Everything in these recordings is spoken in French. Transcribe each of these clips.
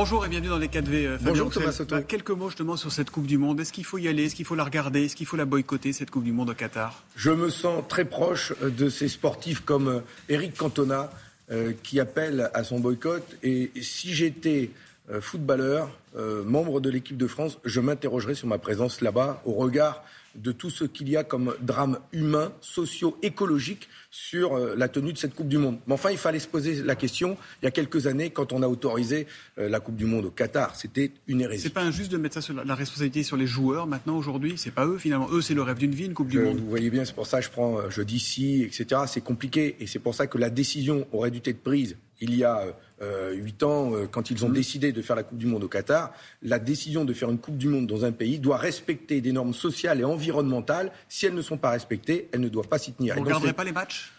Bonjour et bienvenue dans les 4V. Euh, Bonjour Thomas Soto. Bah, quelques mots justement sur cette Coupe du Monde. Est-ce qu'il faut y aller? Est-ce qu'il faut la regarder? Est-ce qu'il faut la boycotter, cette Coupe du Monde au Qatar? Je me sens très proche euh, de ces sportifs comme Eric Cantona qui appelle à son boycott. Et si j'étais footballeur, membre de l'équipe de France, je m'interrogerais sur ma présence là-bas au regard de tout ce qu'il y a comme drame humain, socio, écologique sur euh, la tenue de cette Coupe du Monde. Mais enfin, il fallait se poser la question il y a quelques années quand on a autorisé euh, la Coupe du Monde au Qatar. C'était une hérésie. C'est pas injuste de mettre ça sur la, responsabilité sur les joueurs maintenant aujourd'hui? C'est pas eux finalement. Eux, c'est le rêve d'une vie, une Coupe du Monde. Vous voyez bien, c'est pour ça que je prends, euh, je dis si, etc. C'est compliqué et c'est pour ça que la décision aurait dû être prise il y a euh, huit ans, euh, quand ils ont mmh. décidé de faire la Coupe du Monde au Qatar, la décision de faire une Coupe du Monde dans un pays doit respecter des normes sociales et environnementales. Si elles ne sont pas respectées, elles ne doivent pas s'y tenir. Vous ne regarderez pas les matchs?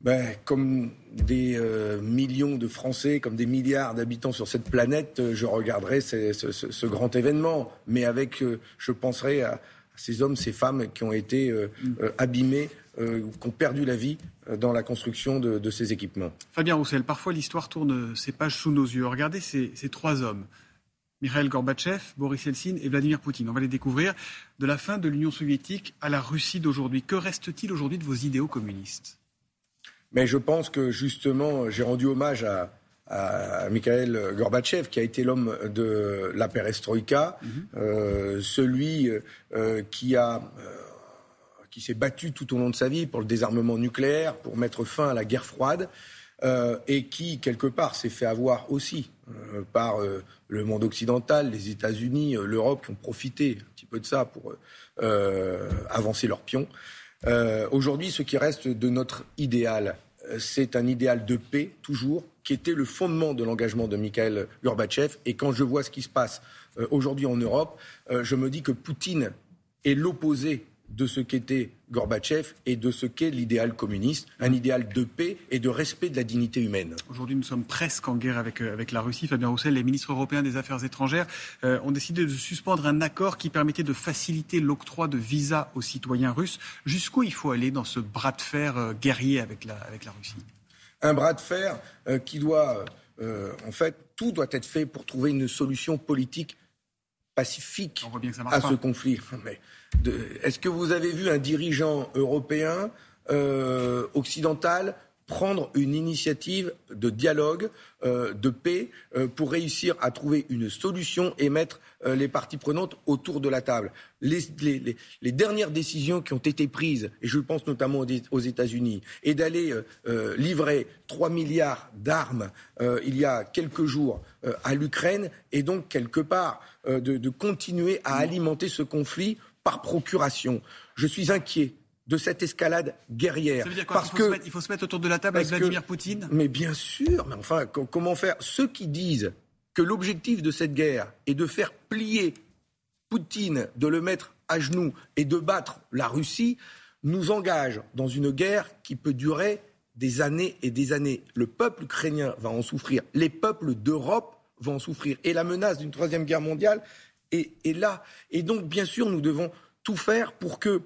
Ben, comme des euh, millions de Français, comme des milliards d'habitants sur cette planète, je regarderai ce, grand événement. Mais avec, je penserai à, ces hommes, ces femmes qui ont été mmh. Abîmés, qui ont perdu la vie dans la construction de, ces équipements. Fabien Roussel, parfois l'histoire tourne ses pages sous nos yeux. Regardez ces, trois hommes. Mikhail Gorbatchev, Boris Yeltsin et Vladimir Poutine. On va les découvrir. De la fin de l'Union soviétique à la Russie d'aujourd'hui. Que reste-t-il aujourd'hui de vos idéaux communistes? Mais je pense que justement, j'ai rendu hommage à, Mikhail Gorbatchev, qui a été l'homme de la perestroïka, mhm. euh, celui euh, qui a euh, qui s'est battu tout au long de sa vie pour le désarmement nucléaire, pour mettre fin à la guerre froide, euh, et qui, quelque part, s'est fait avoir aussi euh, par euh, le monde occidental, les États-Unis, l'Europe, qui ont profité un petit peu de ça pour avancer leurs pions. Aujourd'hui, ce qui reste de notre idéal, c'est un idéal de paix, toujours, qui était le fondement de l'engagement de Mikhail Gorbatchev. Et quand je vois ce qui se passe aujourd'hui en Europe, je me dis que Poutine est l'opposé de ce qu'était Gorbatchev et de ce qu'est l'idéal communiste, un idéal de paix et de respect de la dignité humaine. Aujourd'hui, nous sommes presque en guerre avec, euh, avec la Russie. Fabien Roussel, les ministres européens des Affaires étrangères euh, ont décidé de suspendre un accord qui permettait de faciliter l'octroi de visas aux citoyens russes. Jusqu'où il faut aller dans ce bras de fer euh, guerrier avec la, avec la Russie? Un bras de fer qui doit, en fait, tout doit être fait pour trouver une solution politique pacifique à ce conflit. Est-ce que vous avez vu un dirigeant européen euh, occidental prendre une initiative de dialogue, euh, de paix, euh, pour réussir à trouver une solution et mettre les parties prenantes autour de la table. Les, dernières décisions qui ont été prises, et je pense notamment aux États-Unis, et d'aller livrer 3 milliards d'armes il y a quelques jours à l'Ukraine, et donc quelque part de, de continuer à alimenter ce conflit par procuration. Je suis inquiet de cette escalade guerrière. Ça veut dire quoi parce il, faut que, il faut se mettre autour de la table avec Vladimir Poutine? Mais bien sûr, mais enfin, comment faire? Ceux qui disent que l'objectif de cette guerre est de faire plier Poutine, de le mettre à genoux et de battre la Russie, nous engagent dans une guerre qui peut durer des années et des années. Le peuple ukrainien va en souffrir, les peuples d'Europe vont en souffrir. Et la menace d'une troisième guerre mondiale, est, là. Et donc, bien sûr, nous devons tout faire pour que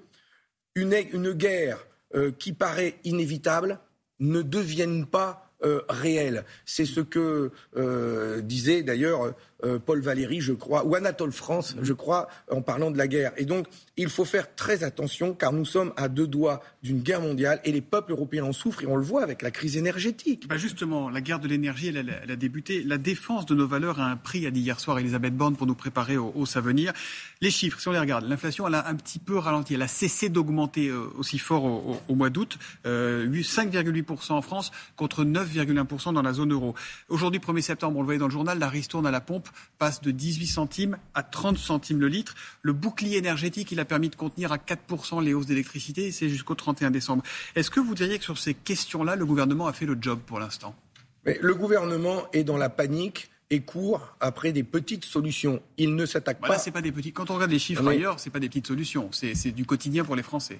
une, guerre euh, qui paraît inévitable ne devienne pas euh, réelle. C'est ce que euh, disait d'ailleurs euh, Paul Valéry, je crois, ou Anatole France, je crois, en parlant de la guerre. Et donc, il faut faire très attention, car nous sommes à deux doigts d'une guerre mondiale, et les peuples européens en souffrent, et on le voit avec la crise énergétique. Bah justement, la guerre de l'énergie, elle, a débuté. La défense de nos valeurs a un prix, a dit hier soir Elisabeth Borne, pour nous préparer au, au à venir. Les chiffres, si on les regarde, l'inflation, elle a un petit peu ralenti. Elle a cessé d'augmenter euh, aussi fort au, mois d'août. Euh, 5,8% en France contre 9,1% dans la zone euro. Aujourd'hui, 1er septembre, on le voyait dans le journal, la ristourne à la pompe passe de 18 centimes à 30 centimes le litre. Le bouclier énergétique, il a permis de contenir à 4% les hausses d'électricité, c'est jusqu'au 31 décembre. Est-ce que vous diriez que sur ces questions-là, le gouvernement a fait le job pour l'instant? Le gouvernement est dans la panique et court après des petites solutions. Il ne s'attaque pas. c'est pas des petits. Quand on regarde les chiffres ailleurs, c'est pas des petites solutions. C'est du quotidien pour les Français.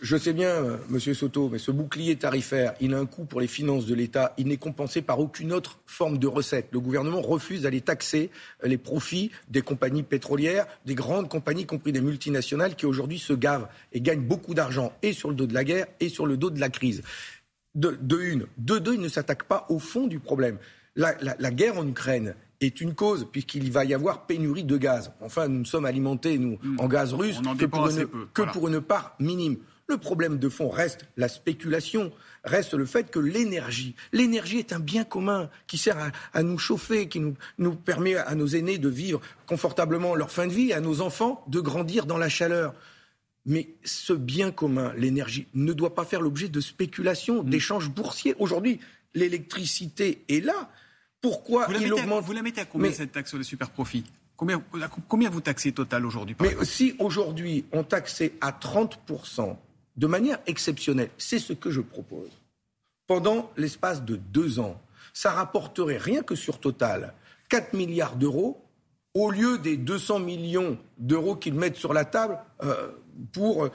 Je sais bien, euh, Monsieur Soto, mais ce bouclier tarifaire, il a un coût pour les finances de l'État. Il n'est compensé par aucune autre forme de recette. Le gouvernement refuse d'aller taxer euh, les profits des compagnies pétrolières, des grandes compagnies, y compris des multinationales, qui aujourd'hui se gavent et gagnent beaucoup d'argent, et sur le dos de la guerre, et sur le dos de la crise. De, une. De deux, il ne s'attaque pas au fond du problème. La, la guerre en Ukraine est une cause, puisqu'il va y avoir pénurie de gaz. Enfin, nous sommes alimentés, nous, hmm. en gaz russe, que, pour une, que pour une part minime. Le problème de fond reste la spéculation, reste le fait que l'énergie, l'énergie est un bien commun qui sert à, nous chauffer, qui nous, nous, permet à nos aînés de vivre confortablement leur fin de vie, à nos enfants de grandir dans la chaleur. Mais ce bien commun, l'énergie, ne doit pas faire l'objet de spéculation, mm. d'échanges boursiers. Aujourd'hui, l'électricité est là. Pourquoi il augmente Vous la mettez à combien cette taxe sur les super profits Combien, combien vous taxez total aujourd'hui Mais si aujourd'hui on taxait à 30% de manière exceptionnelle, c'est ce que je propose, pendant l'espace de deux ans, ça rapporterait rien que sur Total 4 milliards d'euros au lieu des 200 millions d'euros qu'ils mettent sur la table euh, pour, euh,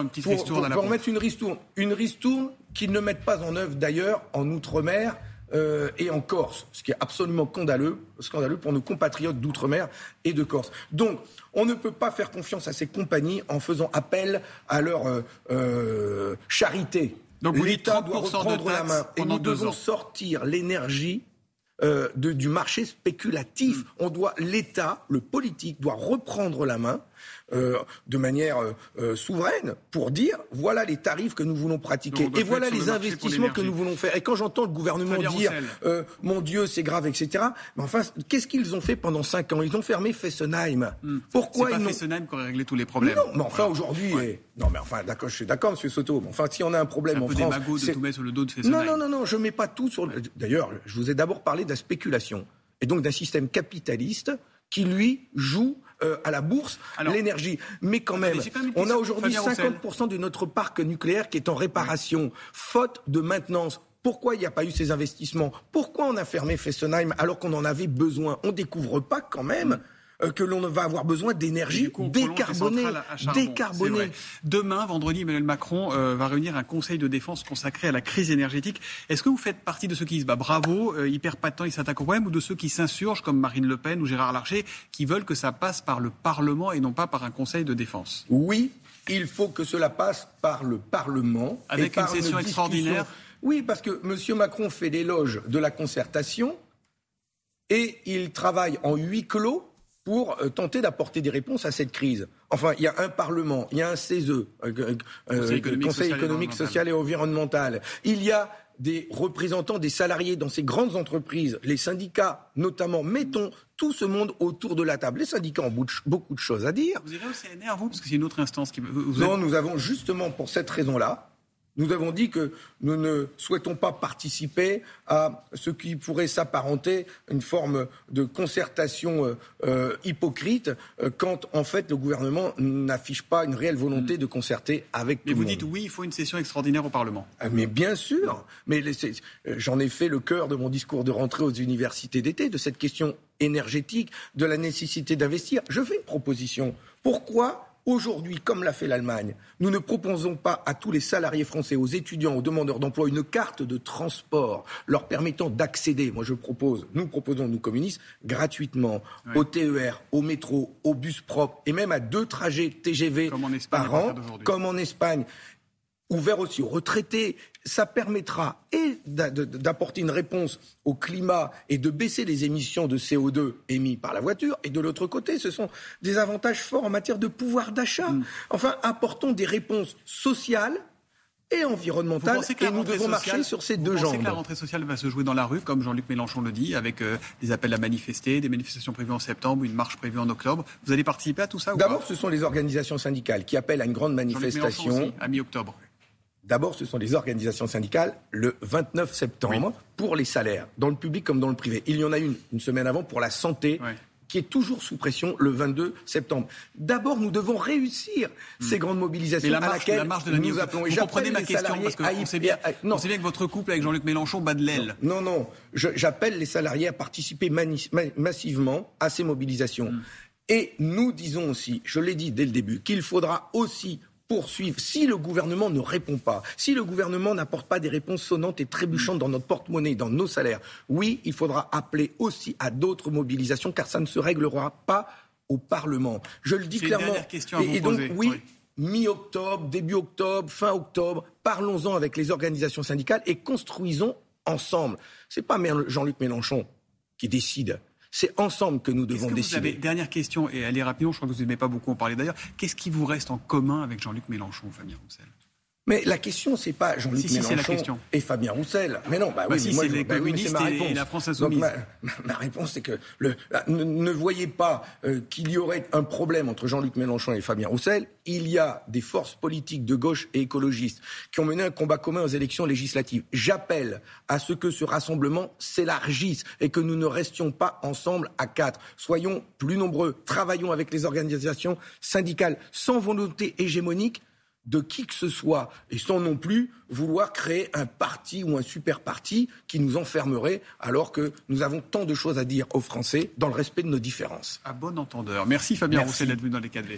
une petite pour, pour, mettre une ristourne. Une ristourne qu'ils ne mettent pas en œuvre d'ailleurs en Outre-mer euh, et en Corse, ce qui est absolument scandaleux, scandaleux pour nos compatriotes d'outre-mer et de Corse. Donc, on ne peut pas faire confiance à ces compagnies en faisant appel à leur euh, charité. Donc, L'État doit reprendre la main et nous devons sortir l'énergie du marché spéculatif. Mm. On doit, l'État, le politique, doit reprendre la main euh, de manière euh, euh, souveraine pour dire voilà les tarifs que nous voulons pratiquer et voilà les investissements que nous voulons faire. Et quand j'entends le gouvernement dire mon Dieu c'est grave etc. Mais enfin qu'est-ce qu'ils ont fait pendant cinq ans? Ils ont fermé Fessenheim. Hmm. Pourquoi pas Fessenheim qui aurait réglé tous les problèmes. Non, mais enfin aujourd'hui non mais enfin d'accord je suis d'accord Monsieur Soto. Mais enfin si on a un problème un en peu France, de tout mettre sur le dos de Fessenheim. Non non non non je mets pas tout sur. D'ailleurs je vous ai d'abord parlé de la spéculation et donc d'un système capitaliste qui lui joue euh, à la bourse l'énergie. Mais quand même, on a aujourd'hui 50% de notre parc nucléaire qui est en réparation, faute de maintenance. Pourquoi il n'y a pas eu ces investissements? Pourquoi on a fermé Fessenheim alors qu'on en avait besoin? On ne découvre pas quand même euh, que l'on va avoir besoin d'énergie décarbonée. décarbonée. Demain, vendredi, Emmanuel Macron euh, va réunir un conseil de défense consacré à la crise énergétique. Est-ce que vous faites partie de ceux qui disent bah, bravo, euh, il perd pas de temps, il s'attaque au problème, ou de ceux qui s'insurgent, comme Marine Le Pen ou Gérard Larcher, qui veulent que ça passe par le Parlement et non pas par un conseil de défense? Oui, il faut que cela passe par le Parlement. Avec une session extraordinaire? Oui, parce que M. Macron fait l'éloge de la concertation et il travaille en huis clos pour euh, tenter d'apporter des réponses à cette crise. Enfin, il y a un Parlement, il y a un CESE, euh, euh, Conseil économique, social, et environnemental. Il y a des représentants des salariés dans ces grandes entreprises, les syndicats notamment. Mettons tout ce monde autour de la table. Les syndicats ont beaucoup de choses à dire. Vous irez au CNR, vous? Parce que c'est une autre instance qui... Vous non, nous avons justement pour cette raison-là nous avons dit que nous ne souhaitons pas participer à ce qui pourrait s'apparenter une forme de concertation euh, euh, hypocrite euh, quand en fait le gouvernement n'affiche pas une réelle volonté mm. de concerter avec mais tout le monde. Mais vous dites oui, il faut une session extraordinaire au Parlement. Ah, mais bien sûr. Mais j'en ai fait le cœur de mon discours de rentrée aux universités d'été de cette question énergétique, de la nécessité d'investir. Je fais une proposition. Pourquoi Aujourd'hui, comme l'a fait l'Allemagne, nous ne proposons pas à tous les salariés français, aux étudiants, aux demandeurs d'emploi, une carte de transport leur permettant d'accéder. Moi, je propose, nous proposons, nous communistes, gratuitement au TER, au métro, au bus propre et même à deux trajets TGV par an, comme en Espagne ouvert aussi aux retraités. Ça permettra et d'apporter une réponse au climat et de baisser les émissions de CO2 émis par la voiture. Et de l'autre côté, ce sont des avantages forts en matière de pouvoir d'achat. Mm. Enfin, apportons des réponses sociales et environnementales. Et nous devons marcher sur ces deux jambes. Vous pensez que la rentrée sociale va se jouer dans la rue, comme Jean-Luc Mélenchon le dit, avec euh, des appels à manifester, des manifestations prévues en septembre, une marche prévue en octobre? Vous allez participer à tout ça D'abord, ce sont les organisations syndicales qui appellent à une grande manifestation. à mi-octobre. D'abord, ce sont les organisations syndicales le 29 septembre pour les salaires, dans le public comme dans le privé. Il y en a une une semaine avant pour la santé. qui est toujours sous pression le 22 septembre. D'abord, nous devons réussir hmm. ces grandes mobilisations la marche, à laquelle la marche de la nous appelons. Vous comprenez ma question parce que on sait, bien, on sait bien que votre couple avec Jean-Luc Mélenchon bat de l'aile. Non, non, j'appelle les salariés à participer massivement à ces mobilisations. Hmm. Et nous disons aussi, je l'ai dit dès le début, qu'il faudra aussi poursuivre. Si le gouvernement ne répond pas, si le gouvernement n'apporte pas des réponses sonnantes et trébuchantes dans notre porte-monnaie, dans nos salaires, oui, il faudra appeler aussi à d'autres mobilisations, car ça ne se réglera pas au Parlement. Je le dis clairement. et, donc, oui. Mi-octobre, début octobre, fin octobre, parlons-en avec les organisations syndicales et construisons ensemble. C'est pas Jean-Luc Mélenchon qui décide C'est ensemble que nous devons décider. dernière question, et allez rapidement, je crois que vous n'aimez pas beaucoup en parler d'ailleurs. Qu'est-ce qui vous reste en commun avec Jean-Luc Mélenchon, Fabien Roussel? Mais la question, c'est pas Jean-Luc Mélenchon et Fabien Roussel. Mais non, bah, bah oui, si, c'est les bah communistes et la France insoumise. ma, réponse, c'est que le, ne, voyez pas euh, qu'il y aurait un problème entre Jean-Luc Mélenchon et Fabien Roussel. Il y a des forces politiques de gauche et écologistes qui ont mené un combat commun aux élections législatives. J'appelle à ce que ce rassemblement s'élargisse et que nous ne restions pas ensemble à quatre. Soyons plus nombreux, travaillons avec les organisations syndicales sans volonté hégémonique de qui que ce soit, et sans non plus vouloir créer un parti ou un super parti qui nous enfermerait, alors que nous avons tant de choses à dire aux Français dans le respect de nos différences. À bon entendeur. Merci Fabien Roussel d'être venu dans les cadres.